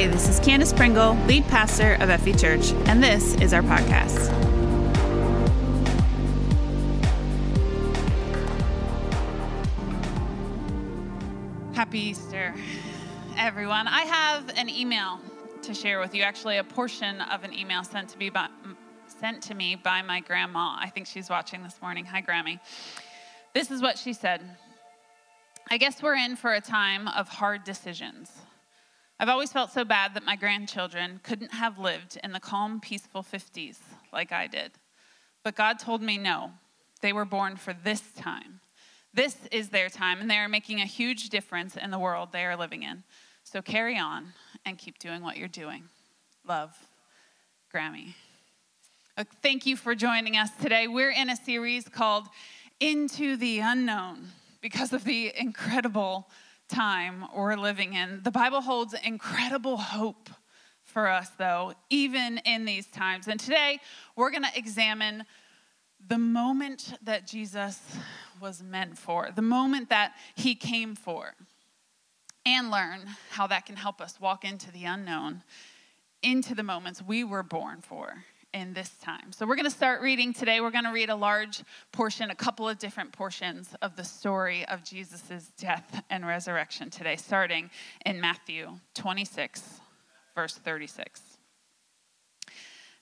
Hey, this is Candace Pringle, lead pastor of FV Church, and this is our podcast. Happy Easter, everyone. I have an email to share with you, actually, a portion of an email sent to me by, sent to me by my grandma. I think she's watching this morning. Hi, Grammy. This is what she said I guess we're in for a time of hard decisions. I've always felt so bad that my grandchildren couldn't have lived in the calm, peaceful 50s like I did. But God told me no, they were born for this time. This is their time, and they are making a huge difference in the world they are living in. So carry on and keep doing what you're doing. Love, Grammy. Uh, thank you for joining us today. We're in a series called Into the Unknown because of the incredible time we're living in. The Bible holds incredible hope for us, though, even in these times. And today, we're going to examine the moment that Jesus was meant for, the moment that he came for, and learn how that can help us walk into the unknown, into the moments we were born for in this time. So we're going to start reading today. We're going to read a large portion, a couple of different portions of the story of Jesus' death and resurrection today, starting in Matthew 26, verse 36.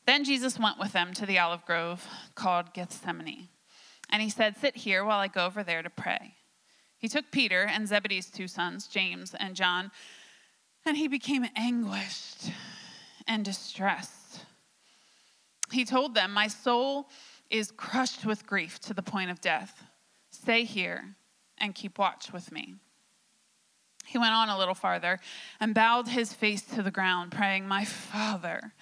Then Jesus went with them to the olive grove called Gethsemane. And he said, Sit here while I go over there to pray. He took Peter and Zebedee's two sons, James and John, and he became anguished and distressed he told them, My soul is crushed with grief to the point of death. Stay here and keep watch with me. He went on a little farther and bowed his face to the ground, praying, My Father,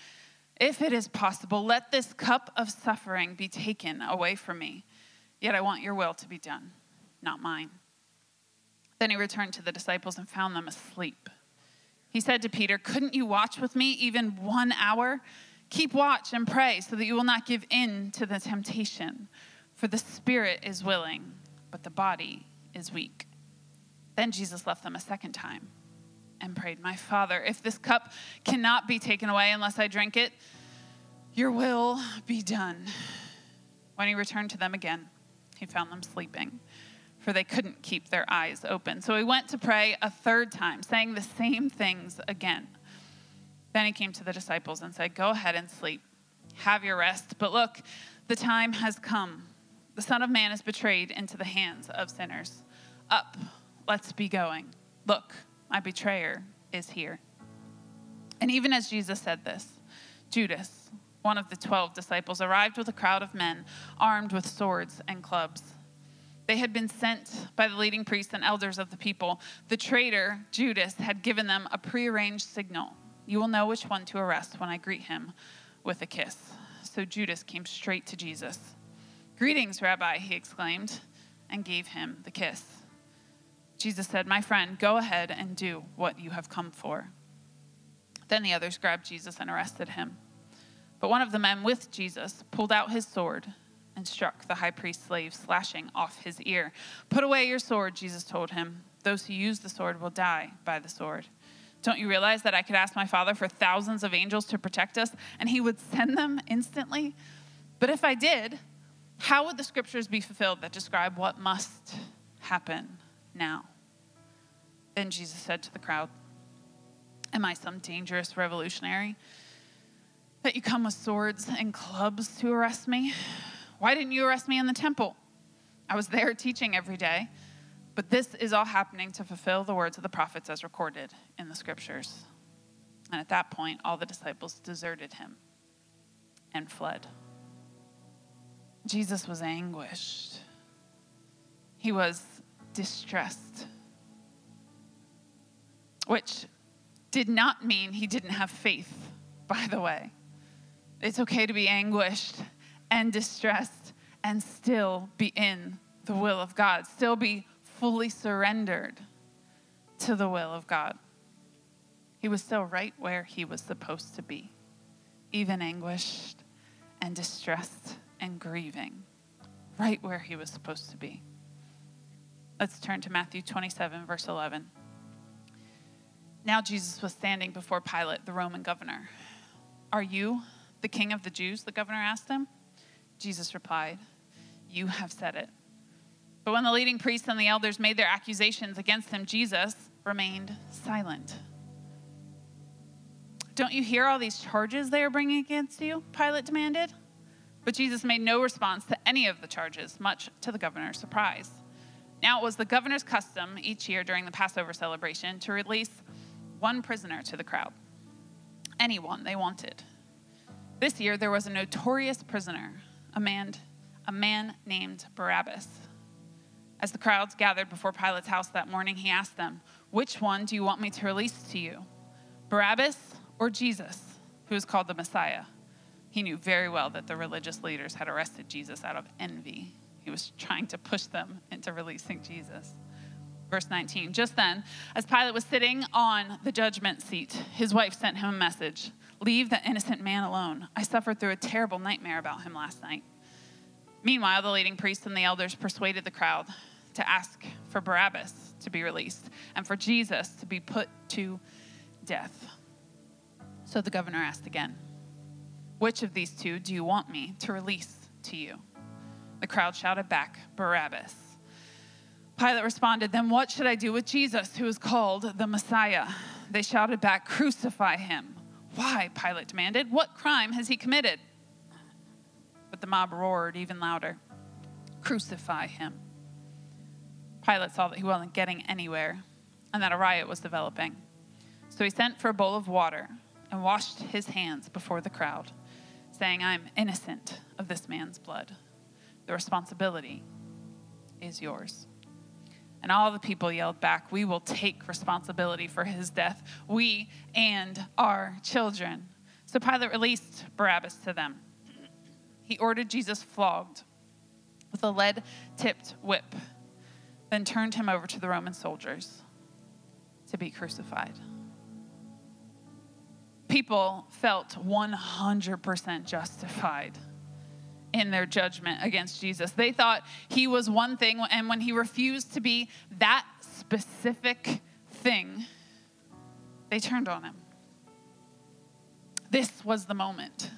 if it is possible, let this cup of suffering be taken away from me. Yet I want your will to be done, not mine. Then he returned to the disciples and found them asleep. He said to Peter, Couldn't you watch with me even one hour? Keep watch and pray so that you will not give in to the temptation. For the spirit is willing, but the body is weak. Then Jesus left them a second time and prayed, My Father, if this cup cannot be taken away unless I drink it, your will be done. When he returned to them again, he found them sleeping, for they couldn't keep their eyes open. So he went to pray a third time, saying the same things again. Then he came to the disciples and said, Go ahead and sleep. Have your rest. But look, the time has come. The Son of Man is betrayed into the hands of sinners. Up, let's be going. Look, my betrayer is here. And even as Jesus said this, Judas, one of the twelve disciples, arrived with a crowd of men armed with swords and clubs. They had been sent by the leading priests and elders of the people. The traitor, Judas, had given them a prearranged signal you will know which one to arrest when I greet him with a kiss. So Judas came straight to Jesus. Greetings, Rabbi, he exclaimed, and gave him the kiss. Jesus said, My friend, go ahead and do what you have come for. Then the others grabbed Jesus and arrested him. But one of the men with Jesus pulled out his sword and struck the high priest's slave, slashing off his ear. Put away your sword, Jesus told him. Those who use the sword will die by the sword. Don't you realize that I could ask my Father for thousands of angels to protect us and He would send them instantly? But if I did, how would the scriptures be fulfilled that describe what must happen now? Then Jesus said to the crowd, Am I some dangerous revolutionary that you come with swords and clubs to arrest me? Why didn't you arrest me in the temple? I was there teaching every day. But this is all happening to fulfill the words of the prophets as recorded in the scriptures. And at that point, all the disciples deserted him and fled. Jesus was anguished, he was distressed, which did not mean he didn't have faith, by the way. It's okay to be anguished and distressed and still be in the will of God, still be fully surrendered to the will of God. He was still right where he was supposed to be, even anguished and distressed and grieving, right where he was supposed to be. Let's turn to Matthew 27, verse 11. Now Jesus was standing before Pilate, the Roman governor. Are you the king of the Jews? The governor asked him. Jesus replied, You have said it. But when the leading priests and the elders made their accusations against him, Jesus remained silent. Don't you hear all these charges they are bringing against you? Pilate demanded. But Jesus made no response to any of the charges, much to the governor's surprise. Now, it was the governor's custom each year during the Passover celebration to release one prisoner to the crowd, anyone they wanted. This year, there was a notorious prisoner, a man, a man named Barabbas. As the crowds gathered before Pilate's house that morning, he asked them, Which one do you want me to release to you, Barabbas or Jesus, who is called the Messiah? He knew very well that the religious leaders had arrested Jesus out of envy. He was trying to push them into releasing Jesus. Verse 19 Just then, as Pilate was sitting on the judgment seat, his wife sent him a message Leave the innocent man alone. I suffered through a terrible nightmare about him last night. Meanwhile, the leading priests and the elders persuaded the crowd to ask for Barabbas to be released and for Jesus to be put to death. So the governor asked again, Which of these two do you want me to release to you? The crowd shouted back, Barabbas. Pilate responded, Then what should I do with Jesus, who is called the Messiah? They shouted back, Crucify him. Why? Pilate demanded. What crime has he committed? But the mob roared even louder, Crucify him. Pilate saw that he wasn't getting anywhere and that a riot was developing. So he sent for a bowl of water and washed his hands before the crowd, saying, I'm innocent of this man's blood. The responsibility is yours. And all the people yelled back, We will take responsibility for his death, we and our children. So Pilate released Barabbas to them. He ordered Jesus flogged with a lead tipped whip, then turned him over to the Roman soldiers to be crucified. People felt 100% justified in their judgment against Jesus. They thought he was one thing, and when he refused to be that specific thing, they turned on him. This was the moment.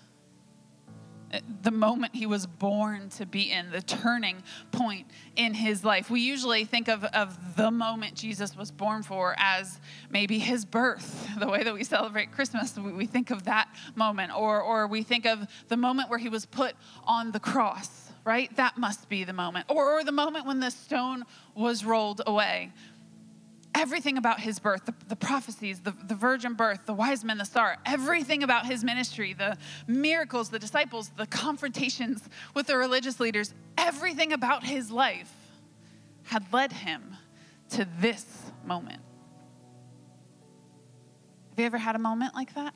The moment he was born to be in, the turning point in his life. We usually think of, of the moment Jesus was born for as maybe his birth, the way that we celebrate Christmas. We, we think of that moment, or, or we think of the moment where he was put on the cross, right? That must be the moment. Or, or the moment when the stone was rolled away everything about his birth, the, the prophecies, the, the virgin birth, the wise men, the star, everything about his ministry, the miracles, the disciples, the confrontations with the religious leaders, everything about his life had led him to this moment. Have you ever had a moment like that?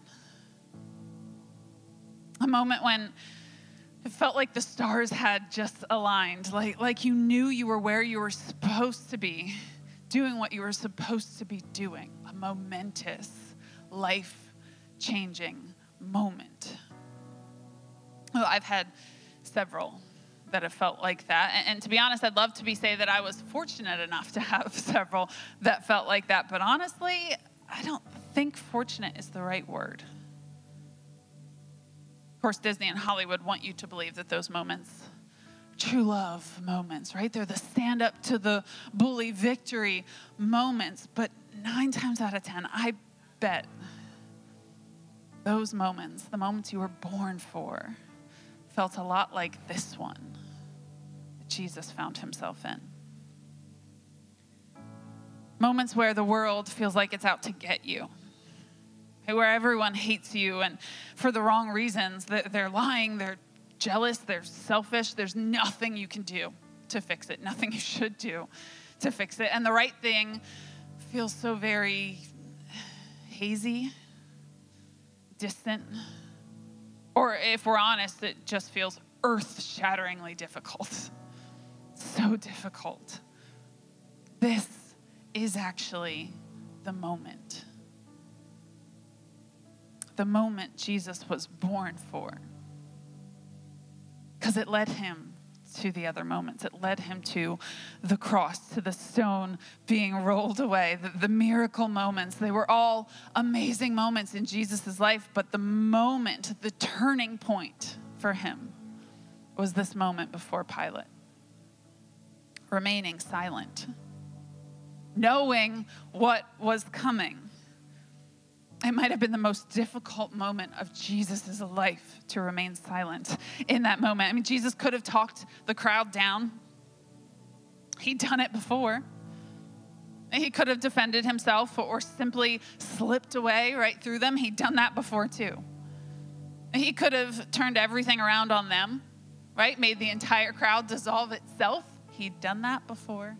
A moment when it felt like the stars had just aligned, like, like you knew you were where you were supposed to be doing what you were supposed to be doing a momentous, life changing moment. Well, I've had several that have felt like that. And, and, to be honest, I'd love to be say that I was fortunate enough to have several that felt like that. But honestly, I don't think fortunate is the right word. Of course, Disney and Hollywood want you to believe that those moments true love moments, right? They're the stand up to the bully victory moments. But nine times out of 10, I bet those moments, the moments you were born for, felt a lot like this one that Jesus found himself in. Moments where the world feels like it's out to get you where everyone hates you and for the wrong reasons. That they're lying, they're jealous, they're selfish. There's nothing you can do to fix it, nothing you should do to fix it. And the right thing feels so very hazy, distant. Or if we're honest, it just feels earth shatteringly difficult. So difficult. This is actually the moment. The moment Jesus was born for because it led him to the other moments. It led him to the cross, to the stone being rolled away, the, the miracle moments. They were all amazing moments in Jesus' life, but the moment, the turning point for him was this moment before Pilate. Remaining silent, knowing what was coming it might have been the most difficult moment of Jesus' life to remain silent in that moment. I mean, Jesus could have talked the crowd down, he'd done it before. He could have defended himself or simply slipped away right through them. He'd done that before too. He could have turned everything around on them, right? Made the entire crowd dissolve itself. He'd done that before.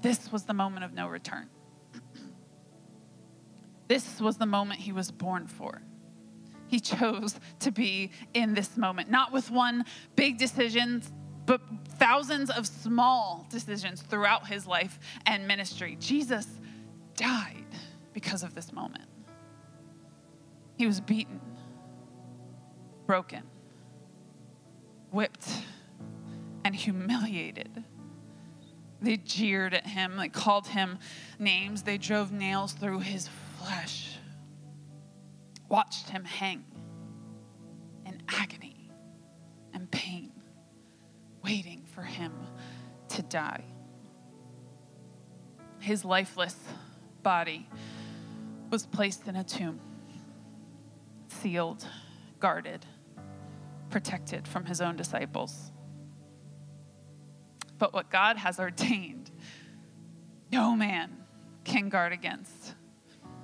This was the moment of no return. This was the moment he was born for. He chose to be in this moment, not with one big decision, but thousands of small decisions throughout his life and ministry. Jesus died because of this moment. He was beaten, broken, whipped, and humiliated. They jeered at him, they called him names, they drove nails through his flesh, watched him hang in agony and pain, waiting for him to die. His lifeless body was placed in a tomb, sealed, guarded, protected from his own disciples. But what God has ordained, no man can guard against.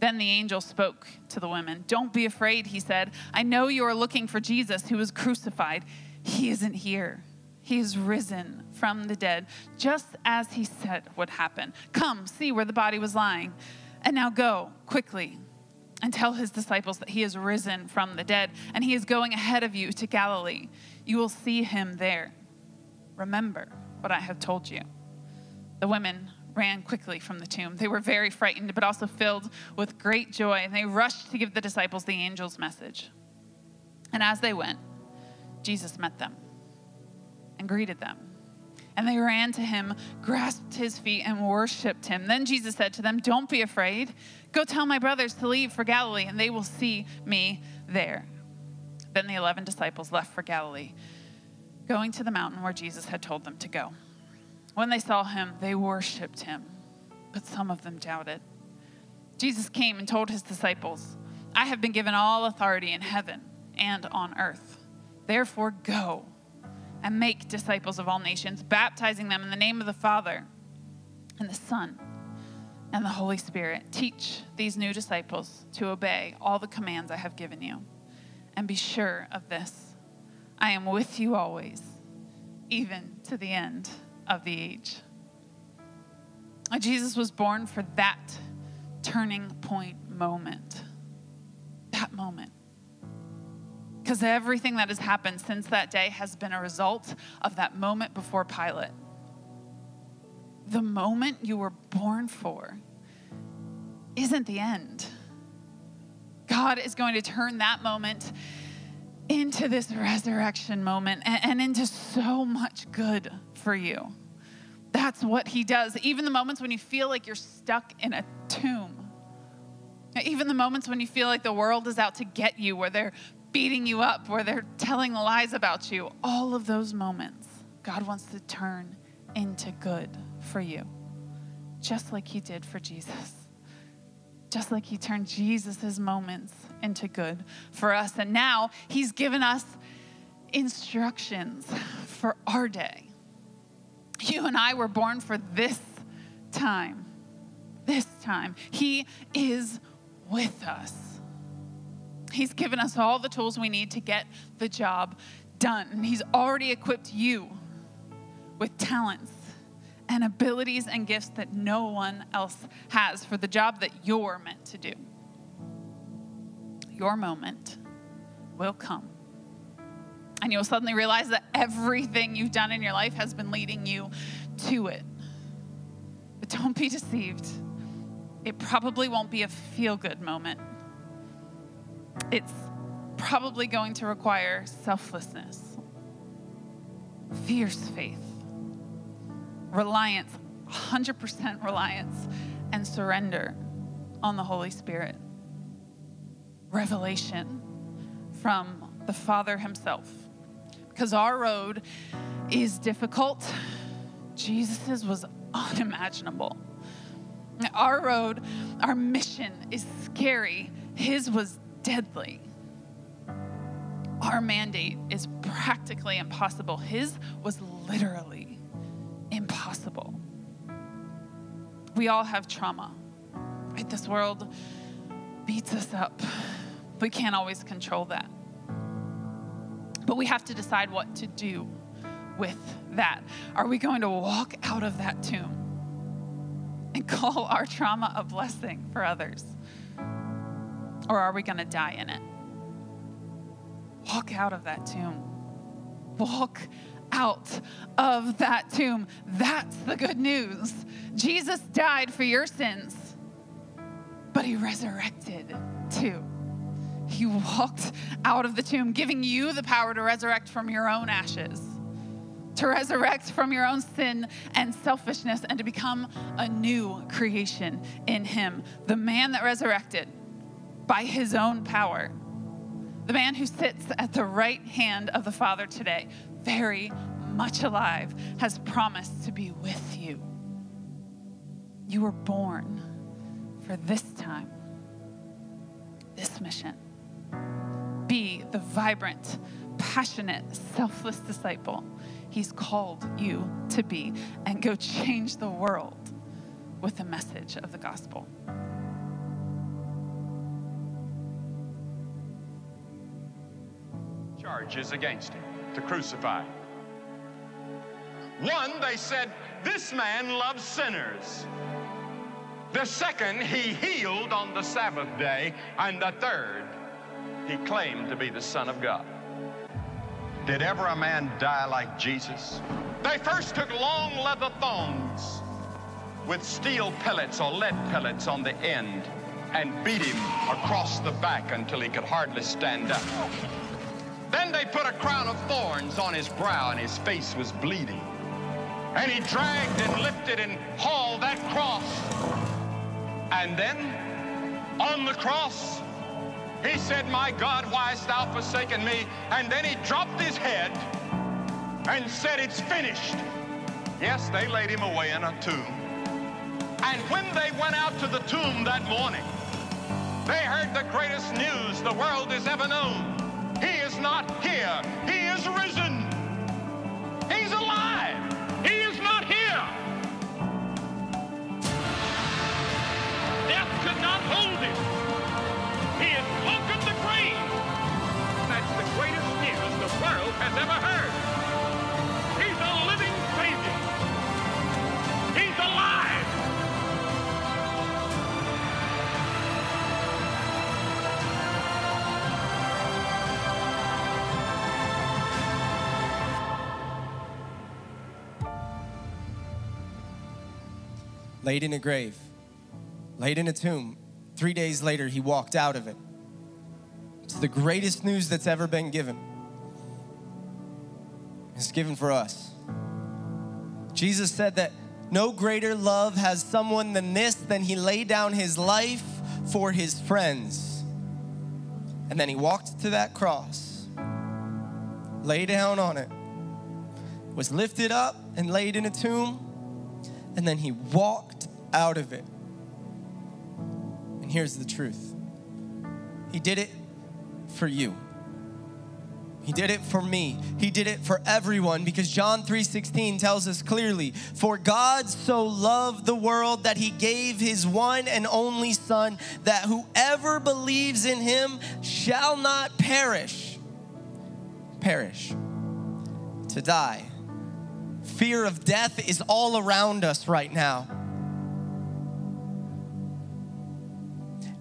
Then the angel spoke to the women. Don't be afraid, he said. I know you are looking for Jesus who was crucified. He isn't here. He is risen from the dead, just as he said would happen. Come, see where the body was lying. And now go quickly and tell his disciples that he is risen from the dead and he is going ahead of you to Galilee. You will see him there. Remember what I have told you. The women ran quickly from the tomb. They were very frightened, but also filled with great joy, and they rushed to give the disciples the angel's message. And as they went, Jesus met them and greeted them. And they ran to him, grasped his feet, and worshiped him. Then Jesus said to them, Don't be afraid. Go tell my brothers to leave for Galilee, and they will see me there. Then the 11 disciples left for Galilee, going to the mountain where Jesus had told them to go. When they saw him, they worshiped him, but some of them doubted. Jesus came and told his disciples, I have been given all authority in heaven and on earth. Therefore, go and make disciples of all nations, baptizing them in the name of the Father and the Son and the Holy Spirit. Teach these new disciples to obey all the commands I have given you. And be sure of this I am with you always, even to the end of the age. Jesus was born for that turning point moment. That moment. Because everything that has happened since that day has been a result of that moment before Pilate. The moment you were born for isn't the end. God is going to turn that moment into this resurrection moment and, and into so much good for you. That's what he does. Even the moments when you feel like you're stuck in a tomb, even the moments when you feel like the world is out to get you, where they're beating you up, where they're telling lies about you, all of those moments, God wants to turn into good for you, just like he did for Jesus. Just like he turned Jesus' moments into good for us. And now he's given us instructions for our day. You and I were born for this time. This time. He is with us. He's given us all the tools we need to get the job done. He's already equipped you with talents and abilities and gifts that no one else has for the job that you're meant to do. Your moment will come. And you'll suddenly realize that everything you've done in your life has been leading you to it. But don't be deceived. It probably won't be a feel good moment. It's probably going to require selflessness, fierce faith, reliance, 100% reliance, and surrender on the Holy Spirit. Revelation from the Father Himself. Because our road is difficult, Jesus's was unimaginable. Our road, our mission is scary, His was deadly. Our mandate is practically impossible. His was literally impossible. We all have trauma. Right? This world beats us up. We can't always control that. But we have to decide what to do with that. Are we going to walk out of that tomb and call our trauma a blessing for others? Or are we going to die in it? Walk out of that tomb. Walk out of that tomb. That's the good news. Jesus died for your sins, but he resurrected too. He walked out of the tomb, giving you the power to resurrect from your own ashes, to resurrect from your own sin and selfishness, and to become a new creation in him. The man that resurrected by his own power the man who sits at the right hand of the Father today, very much alive, has promised to be with you. You were born for this time, this mission. Be the vibrant, passionate, selfless disciple He's called you to be, and go change the world with the message of the gospel. Charges against him to crucify him. One, they said, this man loves sinners. The second, he healed on the Sabbath day. And the third, he claimed to be the Son of God. Did ever a man die like Jesus? They first took long leather thongs with steel pellets or lead pellets on the end and beat him across the back until he could hardly stand up. Then they put a crown of thorns on his brow and his face was bleeding. And he dragged and lifted and hauled that cross. And then on the cross, he said, My God, why hast thou forsaken me? And then he dropped his head and said, It's finished. Yes, they laid him away in a tomb. And when they went out to the tomb that morning, they heard the greatest news the world has ever known. He is not here. He is risen. He's alive. He is not here. Death could not hold him. He has conquered the grave. That's the greatest news the world has ever heard. Laid in a grave, laid in a tomb. Three days later, he walked out of it. It's the greatest news that's ever been given. It's given for us. Jesus said that no greater love has someone than this, than he laid down his life for his friends. And then he walked to that cross, lay down on it, was lifted up and laid in a tomb, and then he walked out of it. And here's the truth He did it for you. He did it for me. He did it for everyone because John 3:16 tells us clearly, "For God so loved the world that he gave his one and only son that whoever believes in him shall not perish." Perish, to die. Fear of death is all around us right now.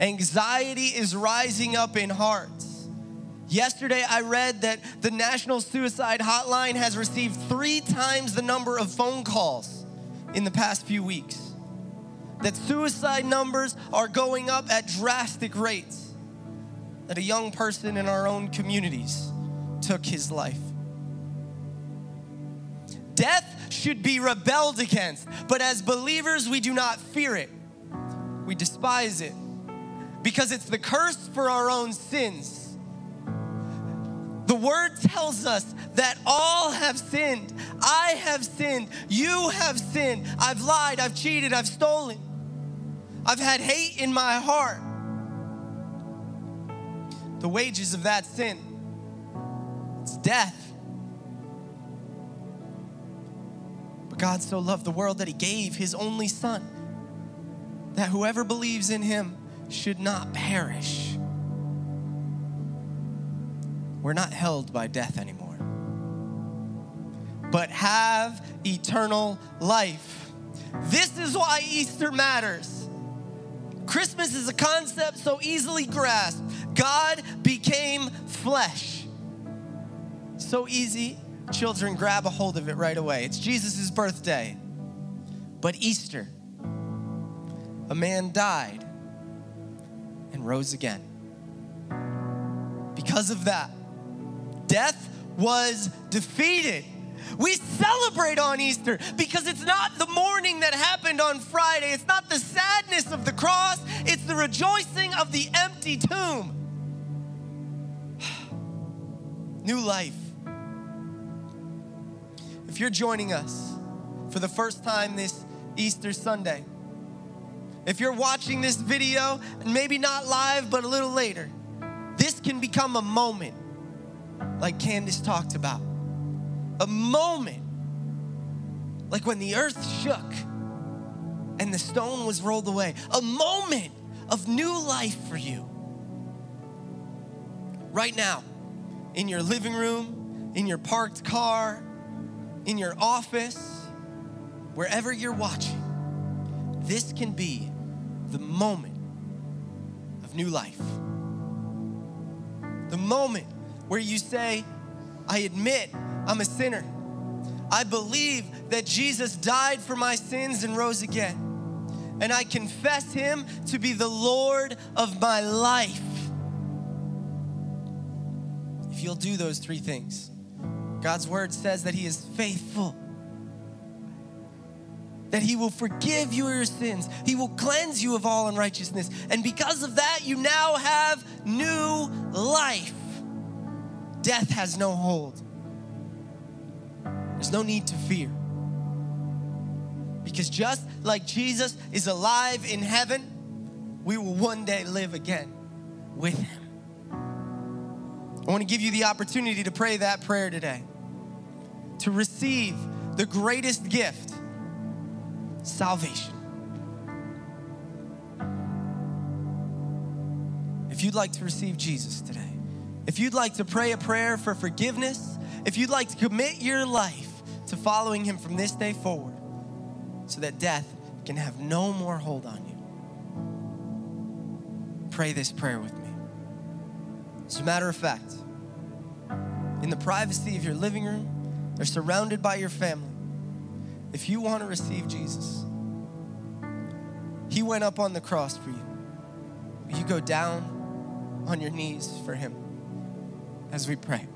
Anxiety is rising up in hearts. Yesterday, I read that the National Suicide Hotline has received three times the number of phone calls in the past few weeks. That suicide numbers are going up at drastic rates. That a young person in our own communities took his life. Should be rebelled against, but as believers, we do not fear it. We despise it because it's the curse for our own sins. The word tells us that all have sinned. I have sinned. You have sinned. I've lied. I've cheated. I've stolen. I've had hate in my heart. The wages of that sin, it's death. God so loved the world that he gave his only son, that whoever believes in him should not perish. We're not held by death anymore, but have eternal life. This is why Easter matters. Christmas is a concept so easily grasped. God became flesh. So easy, children grab a hold of it right away. It's Jesus' birthday. But Easter, a man died and rose again. Because of that, death was defeated. We celebrate on Easter because it's not the mourning that happened on Friday. It's not the sadness of the cross. It's the rejoicing of the empty tomb. New life. If you're joining us for the first time this Easter Sunday, if you're watching this video, and maybe not live, but a little later, this can become a moment like Candace talked about. A moment like when the earth shook and the stone was rolled away. A moment of new life for you. Right now, in your living room, in your parked car, in your office, wherever you're watching, this can be the moment of new life. The moment where you say, I admit I'm a sinner. I believe that Jesus died for my sins and rose again. And I confess him to be the Lord of my life. If you'll do those three things, God's word says that he is faithful that he will forgive you your sins. He will cleanse you of all unrighteousness. And because of that, you now have new life. Death has no hold. There's no need to fear. Because just like Jesus is alive in heaven, we will one day live again with him. I want to give you the opportunity to pray that prayer today, to receive the greatest gift salvation. If you'd like to receive Jesus today, if you'd like to pray a prayer for forgiveness, if you'd like to commit your life to following Him from this day forward so that death can have no more hold on you, pray this prayer with me. As a matter of fact, in the privacy of your living room, they're surrounded by your family. If you want to receive Jesus, He went up on the cross for you. You go down on your knees for Him as we pray?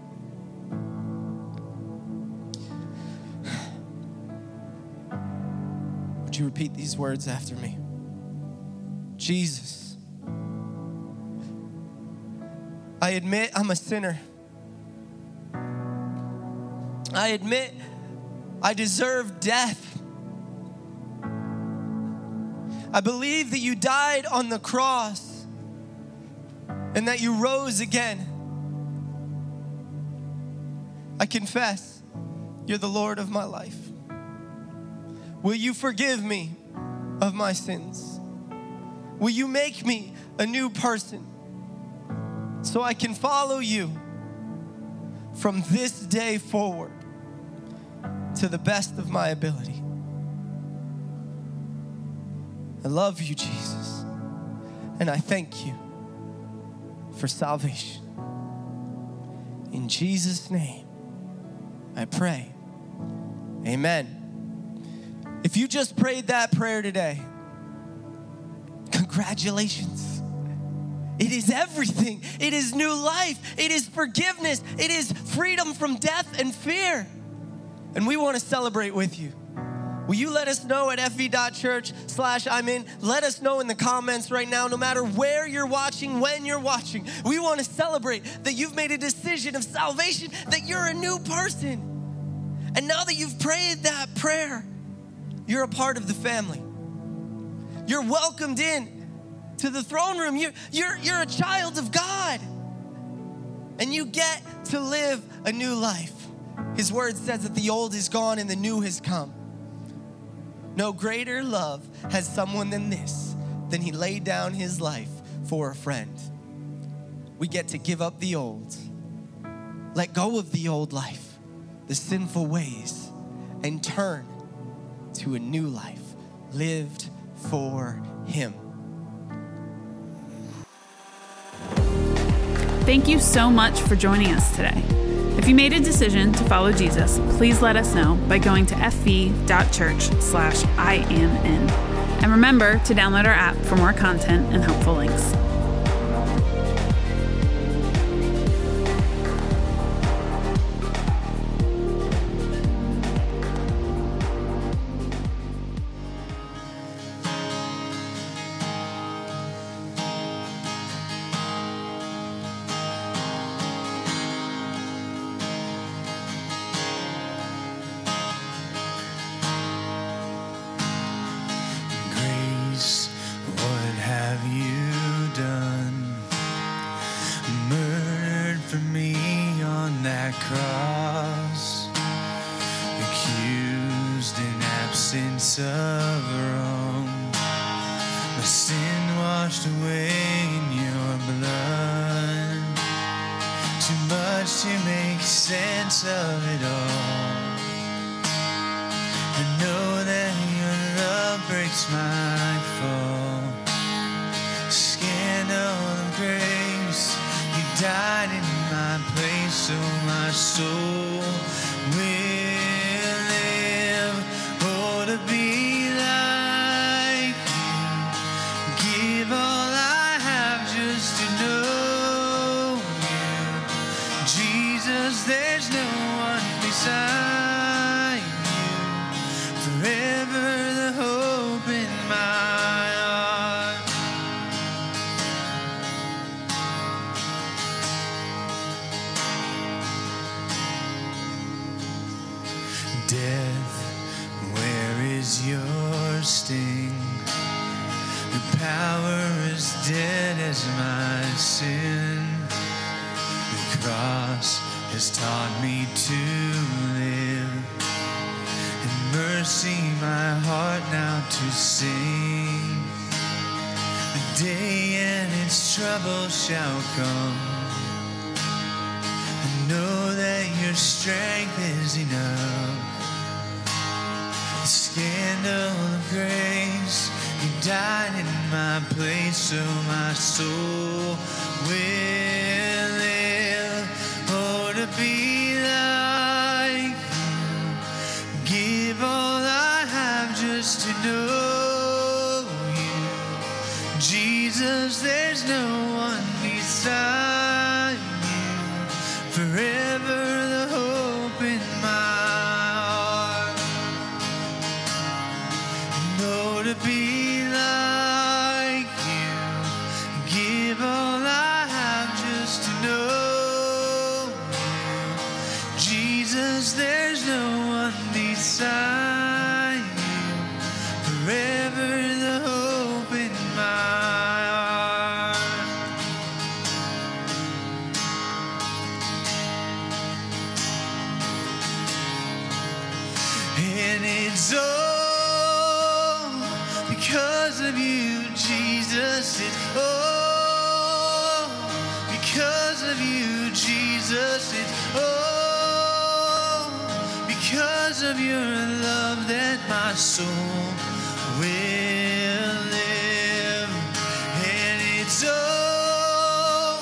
Would you repeat these words after me? Jesus, I admit I'm a sinner. I admit I deserve death. I believe that you died on the cross and that you rose again. I confess you're the Lord of my life. Will you forgive me of my sins? Will you make me a new person so I can follow you from this day forward? To the best of my ability. I love you, Jesus, and I thank you for salvation. In Jesus' name, I pray. Amen. If you just prayed that prayer today, congratulations. It is everything. It is new life. It is forgiveness. It is freedom from death and fear. And we want to celebrate with you. Will you let us know at fv.church slash I'm in? Let us know in the comments right now, no matter where you're watching, when you're watching. We want to celebrate that you've made a decision of salvation, that you're a new person. And now that you've prayed that prayer, you're a part of the family. You're welcomed in to the throne room. You're, you're, you're a child of God. And you get to live a new life. His word says that the old is gone and the new has come. No greater love has someone than this, than he laid down his life for a friend. We get to give up the old, let go of the old life, the sinful ways, and turn to a new life lived for him. Thank you so much for joining us today. If you made a decision to follow Jesus, please let us know by going to fv.church slash. And remember to download our app for more content and helpful links. Of it all. I know that your love breaks my fall. Scandal of grace, you died in my place, so my soul Mercy, my heart now to sing. The day and its trouble shall come. I know that your strength is enough. The scandal of grace, you died in my place, so my soul will Jesus, there's no one beside of you, Jesus. It's all because of your love that my soul will live. And it's all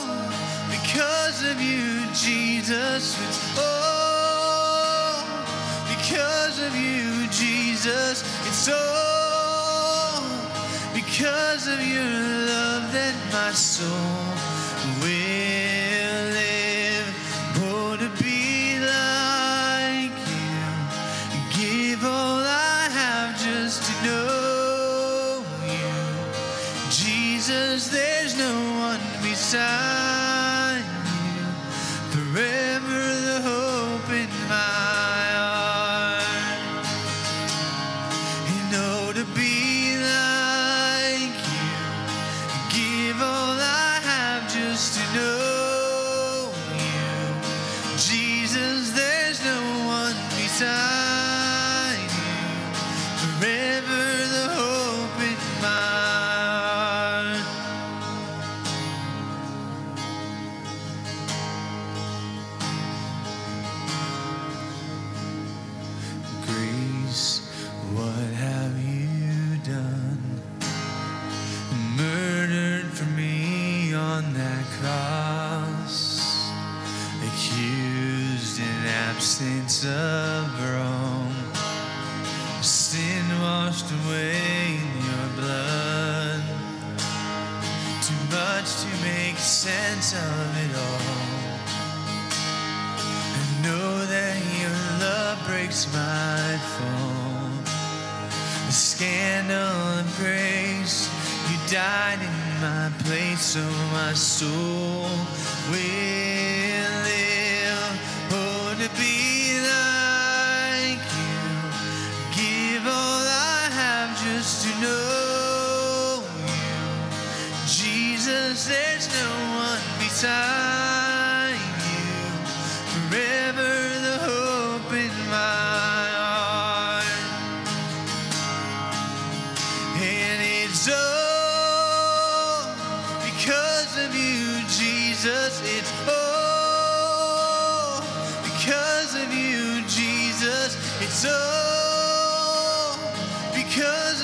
because of you, Jesus. It's all because of you, Jesus. It's all because of your love that my soul desire. breaks my fall. The scandal and praise, you died in my place, so my soul will.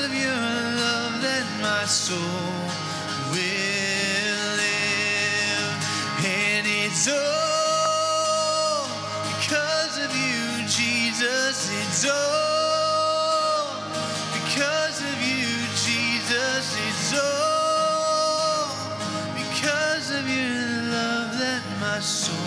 of your love that my soul will live. And it's all because of you, Jesus. It's all because of you, Jesus. It's all because of your love that my soul.